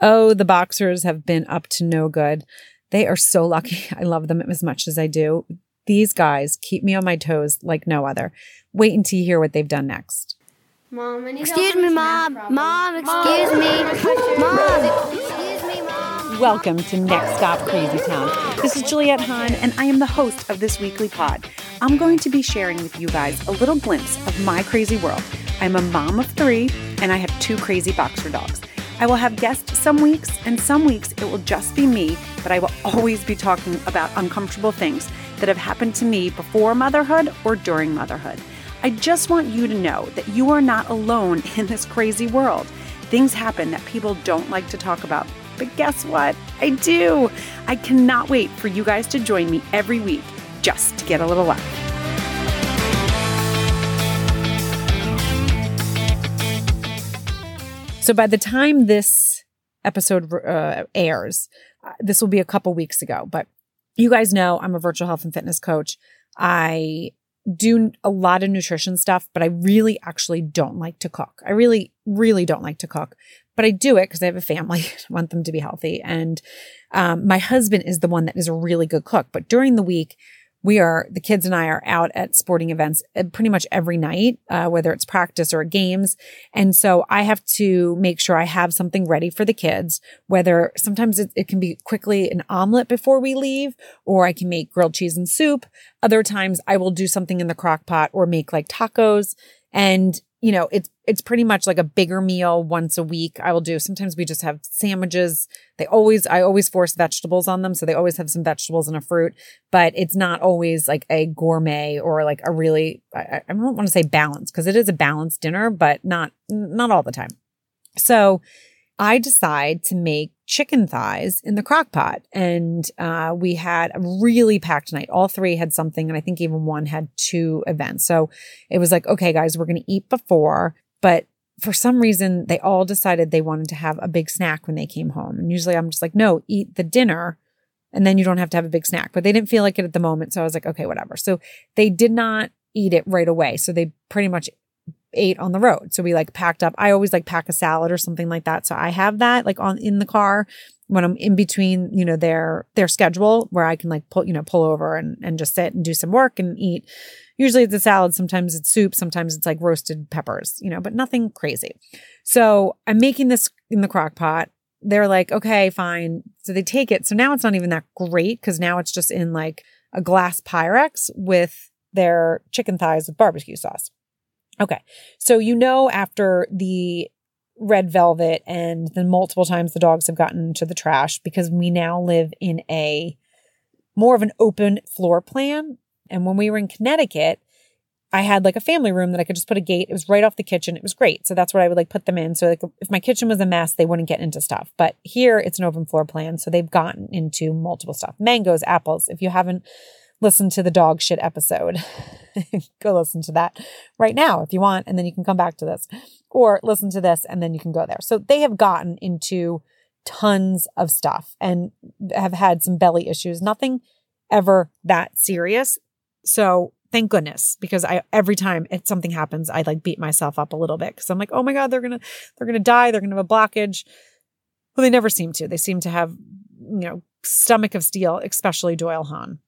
Oh, the boxers have been up to no good. They are so lucky. I love them as much as I do. These guys keep me on my toes like no other. Wait until you hear what they've done next. Mom, Excuse me, with mom. math Mom, excuse me. Mom, excuse me, mom. Welcome to Next Stop Crazy Town. This is Juliet Hahn, and I am the host of this weekly pod. I'm going to be sharing with you guys a little glimpse of my crazy world. I'm a mom of three, and I have two crazy boxer dogs. I will have guests some weeks, and some weeks it will just be me, but I will always be talking about uncomfortable things that have happened to me before motherhood or during motherhood. I just want you to know that you are not alone in this crazy world. Things happen that people don't like to talk about. But guess what? I do. I cannot wait for you guys to join me every week just to get a little laugh. So by the time this episode uh, airs, uh, this will be a couple weeks ago, but you guys know I'm a virtual health and fitness coach. I do a lot of nutrition stuff, but I really actually don't like to cook. I really, really don't like to cook, but I do it because I have a family. I want them to be healthy. And um, my husband is the one that is a really good cook. But during the week, we are, the kids and I are out at sporting events uh, pretty much every night, uh, whether it's practice or games. And so I have to make sure I have something ready for the kids, whether sometimes it, it can be quickly an omelet before we leave, or I can make grilled cheese and soup. Other times I will do something in the crock pot or make like tacos. And, you know, it's, it's pretty much like a bigger meal once a week. I will do. Sometimes we just have sandwiches. They always, I always force vegetables on them. So they always have some vegetables and a fruit, but it's not always like a gourmet or like a really, I, I don't want to say balanced because it is a balanced dinner, but not, not all the time. So I decide to make chicken thighs in the crock pot. And uh, we had a really packed night. All three had something. And I think even one had two events. So it was like, okay, guys, we're going to eat before. But for some reason, they all decided they wanted to have a big snack when they came home. And usually I'm just like, no, eat the dinner. And then you don't have to have a big snack. But they didn't feel like it at the moment. So I was like, okay, whatever. So they did not eat it right away. So they pretty much ate on the road. So we like packed up. I always like pack a salad or something like that. So I have that like on in the car when I'm in between, you know, their their schedule where I can like pull, you know, pull over and and just sit and do some work and eat. Usually it's a salad, sometimes it's soup, sometimes it's like roasted peppers, you know, but nothing crazy. So I'm making this in the crock pot. They're like, okay, fine. So they take it. So now it's not even that great because now it's just in like a glass Pyrex with their chicken thighs with barbecue sauce. Okay. So you know after the red velvet and the multiple times the dogs have gotten into the trash because we now live in a more of an open floor plan. And when we were in Connecticut, I had like a family room that I could just put a gate. It was right off the kitchen. It was great. So that's what I would like put them in. So like if my kitchen was a mess, they wouldn't get into stuff. But here it's an open floor plan. So they've gotten into multiple stuff. Mangoes, apples. If you haven't listened to the dog shit episode, go listen to that right now if you want. And then you can come back to this or listen to this and then you can go there. So they have gotten into tons of stuff and have had some belly issues. Nothing ever that serious. So thank goodness because I every time it, something happens, I like beat myself up a little bit because I'm like, oh my god, they're gonna they're gonna die. They're gonna have a blockage. Well, they never seem to. They seem to have you know stomach of steel, especially Doyle Hahn.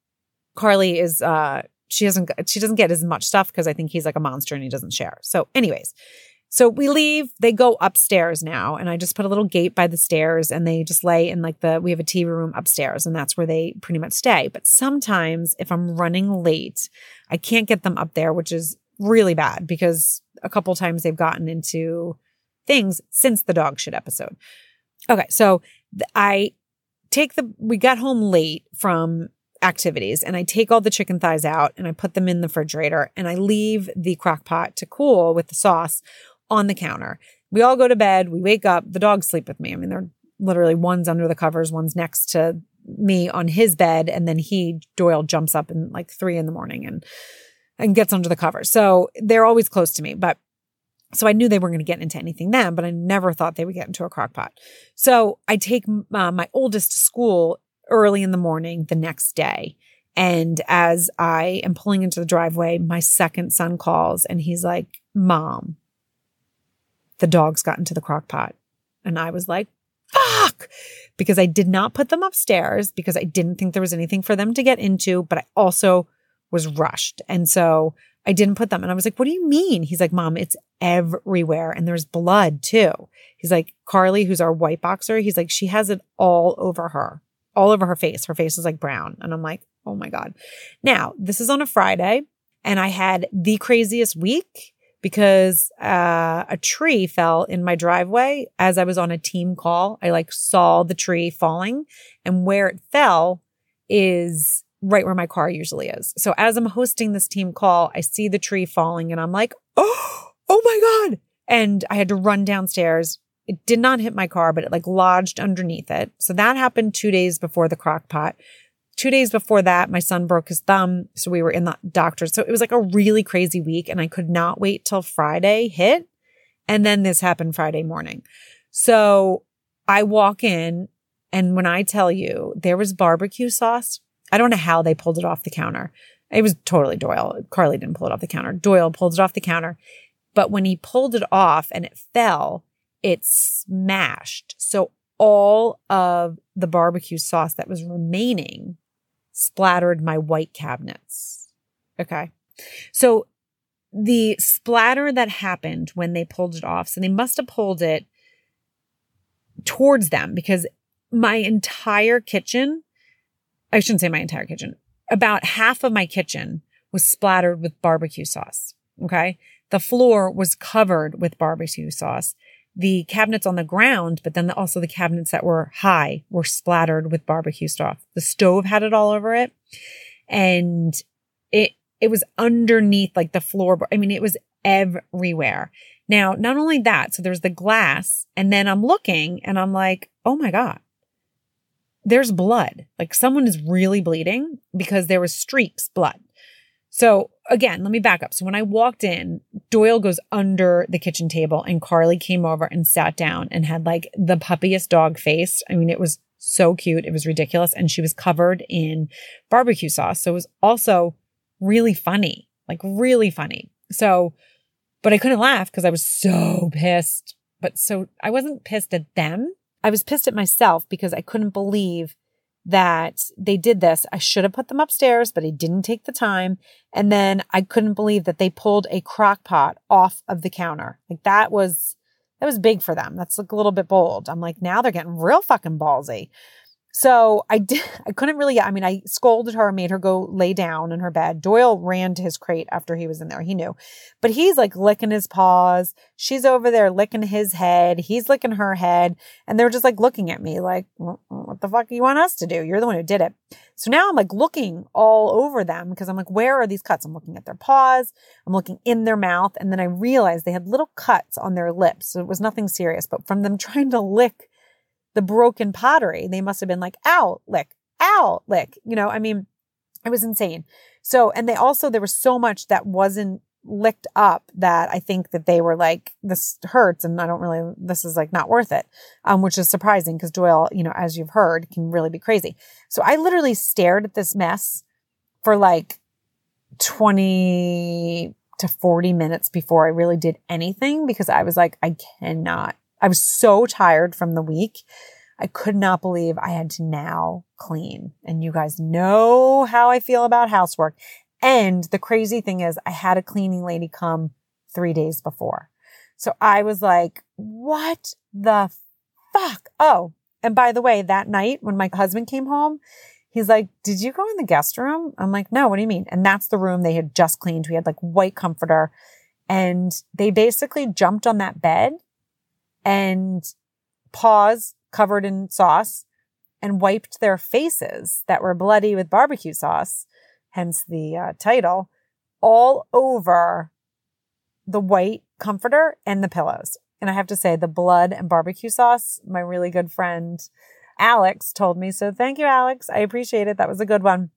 Carly is uh she doesn't she doesn't get as much stuff because I think he's like a monster and he doesn't share. So, anyways, so we leave, they go upstairs now, and I just put a little gate by the stairs and they just lay in like the we have a TV room upstairs, and that's where they pretty much stay. But sometimes if I'm running late, I can't get them up there, which is really bad because a couple times they've gotten into things since the dog shit episode. Okay, so I take the we got home late from activities and I take all the chicken thighs out and I put them in the refrigerator and I leave the crock pot to cool with the sauce on the counter. We all go to bed, we wake up, the dogs sleep with me. I mean, they're literally one's under the covers, one's next to me on his bed, and then he Doyle jumps up in like three in the morning and and gets under the covers. So they're always close to me. But so I knew they weren't going to get into anything then, but I never thought they would get into a crock pot. So I take uh, my oldest to school early in the morning the next day. And as I am pulling into the driveway, my second son calls and he's like, Mom, the dogs got into the crock pot. And I was like, fuck, because I did not put them upstairs because I didn't think there was anything for them to get into, but I also was rushed. And so I didn't put them. And I was like, what do you mean? He's like, mom, it's everywhere. And there's blood too. He's like, Carly, who's our white boxer, he's like, she has it all over her, all over her face. Her face is like brown. And I'm like, oh my God. Now, this is on a Friday and I had the craziest week because uh, a tree fell in my driveway as I was on a team call. I like saw the tree falling and where it fell is right where my car usually is. So as I'm hosting this team call, I see the tree falling and I'm like, oh, oh my God. And I had to run downstairs. It did not hit my car, but it like lodged underneath it. So that happened two days before the crock pot. Two days before that, my son broke his thumb. So we were in the doctor. So it was like a really crazy week and I could not wait till Friday hit. And then this happened Friday morning. So I walk in and when I tell you there was barbecue sauce, I don't know how they pulled it off the counter. It was totally Doyle. Carly didn't pull it off the counter. Doyle pulled it off the counter. But when he pulled it off and it fell, it smashed. So all of the barbecue sauce that was remaining splattered my white cabinets. Okay. So the splatter that happened when they pulled it off, so they must have pulled it towards them because my entire kitchen, I shouldn't say my entire kitchen, about half of my kitchen was splattered with barbecue sauce. Okay. The floor was covered with barbecue sauce the cabinets on the ground, but then also the cabinets that were high were splattered with barbecue stuff. The stove had it all over it and it, it was underneath like the floor. I mean, it was everywhere. Now, not only that, so there's the glass and then I'm looking and I'm like, oh my God, there's blood. Like someone is really bleeding because there was streaks blood. So again, let me back up. So when I walked in, Doyle goes under the kitchen table and Carly came over and sat down and had like the puppiest dog face. I mean, it was so cute. It was ridiculous. And she was covered in barbecue sauce. So it was also really funny, like really funny. So, but I couldn't laugh because I was so pissed. But so I wasn't pissed at them. I was pissed at myself because I couldn't believe that they did this. I should have put them upstairs, but I didn't take the time. And then I couldn't believe that they pulled a crock pot off of the counter. Like that was, that was big for them. That's like a little bit bold. I'm like, now they're getting real fucking ballsy. So I did, I couldn't really, I mean, I scolded her, made her go lay down in her bed. Doyle ran to his crate after he was in there. He knew, but he's like licking his paws. She's over there licking his head. He's licking her head. And they're just like looking at me like, what the fuck do you want us to do? You're the one who did it. So now I'm like looking all over them because I'm like, where are these cuts? I'm looking at their paws. I'm looking in their mouth. And then I realized they had little cuts on their lips. So it was nothing serious, but from them trying to lick the broken pottery. They must have been like, ow, lick, ow, lick. You know, I mean, it was insane. So, and they also, there was so much that wasn't licked up that I think that they were like, this hurts and I don't really, this is like not worth it. Um, which is surprising because Doyle, you know, as you've heard, can really be crazy. So I literally stared at this mess for like 20 to 40 minutes before I really did anything because I was like, I cannot I was so tired from the week. I could not believe I had to now clean. And you guys know how I feel about housework. And the crazy thing is I had a cleaning lady come three days before. So I was like, what the fuck? Oh, and by the way, that night when my husband came home, he's like, did you go in the guest room? I'm like, no, what do you mean? And that's the room they had just cleaned. We had like white comforter and they basically jumped on that bed and paws covered in sauce and wiped their faces that were bloody with barbecue sauce, hence the uh, title, all over the white comforter and the pillows. And I have to say, the blood and barbecue sauce, my really good friend Alex told me. So thank you, Alex. I appreciate it. That was a good one.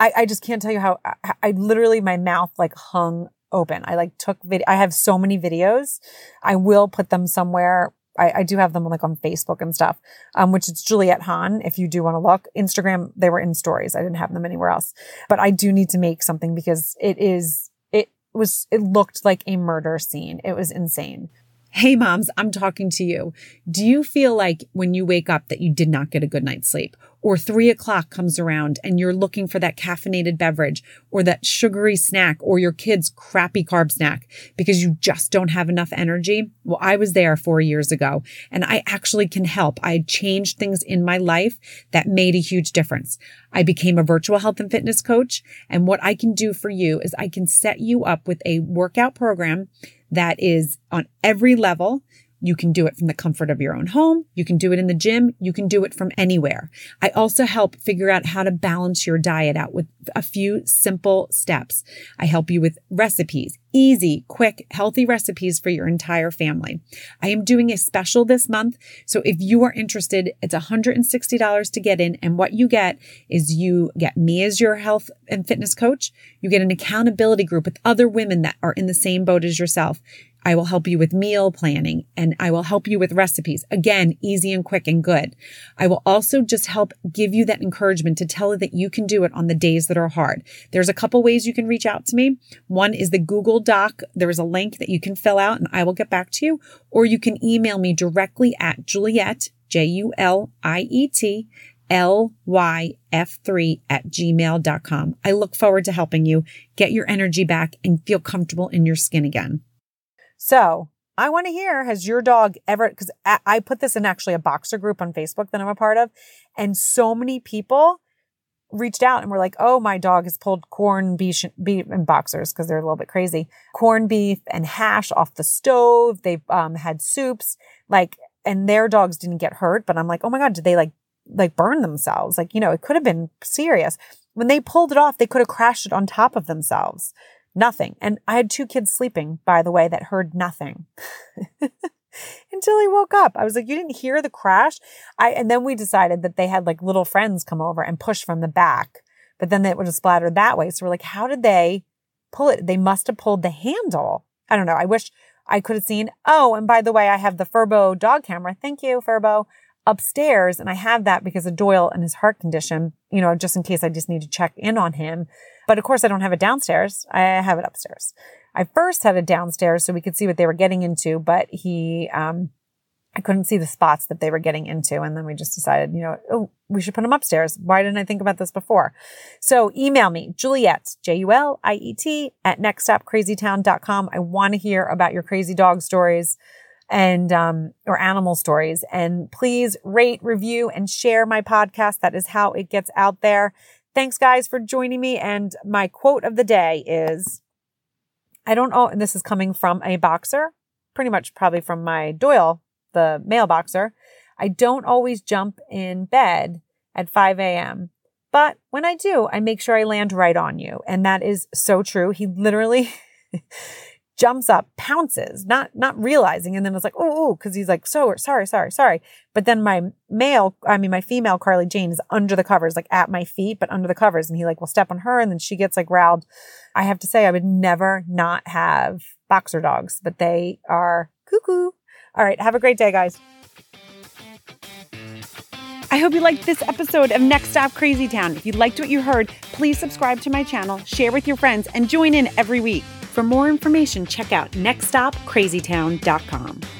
I, I just can't tell you how I, I literally, my mouth like hung open. I like took video. I have so many videos. I will put them somewhere. I, I do have them like on Facebook and stuff, um, which is Juliet Hahn. If you do want to look, Instagram, they were in stories. I didn't have them anywhere else, but I do need to make something because it is, it was, it looked like a murder scene. It was insane. Hey moms, I'm talking to you. Do you feel like when you wake up that you did not get a good night's sleep? Or three o'clock comes around and you're looking for that caffeinated beverage or that sugary snack or your kid's crappy carb snack because you just don't have enough energy? Well, I was there four years ago and I actually can help. I changed things in my life that made a huge difference. I became a virtual health and fitness coach. And what I can do for you is I can set you up with a workout program that is on every level. You can do it from the comfort of your own home. You can do it in the gym. You can do it from anywhere. I also help figure out how to balance your diet out with a few simple steps. I help you with recipes, easy, quick, healthy recipes for your entire family. I am doing a special this month. So if you are interested, it's $160 to get in. And what you get is you get me as your health and fitness coach. You get an accountability group with other women that are in the same boat as yourself. I will help you with meal planning and I will help you with recipes. Again, easy and quick and good. I will also just help give you that encouragement to tell that you can do it on the days that are hard. There's a couple ways you can reach out to me. One is the Google Doc. There is a link that you can fill out and I will get back to you, or you can email me directly at Juliet, J-U-L-I-E-T, lyf3 at gmail.com. I look forward to helping you get your energy back and feel comfortable in your skin again. So I want to hear, has your dog ever, because I put this in actually a boxer group on Facebook that I'm a part of, and so many people reached out and were like, oh, my dog has pulled corn beef, beef and boxers because they're a little bit crazy, corn beef and hash off the stove. They've um, had soups, like, and their dogs didn't get hurt. But I'm like, oh my God, did they like, like burn themselves? Like, you know, it could have been serious. When they pulled it off, they could have crashed it on top of themselves. Nothing. And I had two kids sleeping, by the way, that heard nothing. Until he woke up. I was like, you didn't hear the crash? I and then we decided that they had like little friends come over and push from the back. But then it would have splattered that way. So we're like, how did they pull it? They must have pulled the handle. I don't know. I wish I could have seen. Oh, and by the way, I have the Furbo dog camera. Thank you, Furbo upstairs. And I have that because of Doyle and his heart condition, you know, just in case I just need to check in on him. But of course, I don't have it downstairs. I have it upstairs. I first had it downstairs so we could see what they were getting into, but he, um, I couldn't see the spots that they were getting into. And then we just decided, you know, oh, we should put them upstairs. Why didn't I think about this before? So email me, Juliet, J-U-L-I-E-T at nextstopcrazytown.com. I want to hear about your crazy dog stories and, um, or animal stories. And please rate, review, and share my podcast. That is how it gets out there. Thanks, guys, for joining me. And my quote of the day is I don't know, and this is coming from a boxer, pretty much probably from my Doyle, the male boxer. I don't always jump in bed at 5 a.m. But when I do, I make sure I land right on you. And that is so true. He literally jumps up, pounces, not, not realizing. And then it's like, oh, cause he's like, so sorry, sorry, sorry. But then my male, I mean, my female Carly Jane is under the covers, like at my feet, but under the covers. And he like will step on her and then she gets like riled. I have to say, I would never not have boxer dogs, but they are cuckoo. All right. Have a great day, guys. I hope you liked this episode of Next Stop Crazy Town. If you liked what you heard, please subscribe to my channel, share with your friends, and join in every week. For more information, check out nextstopcrazytown.com.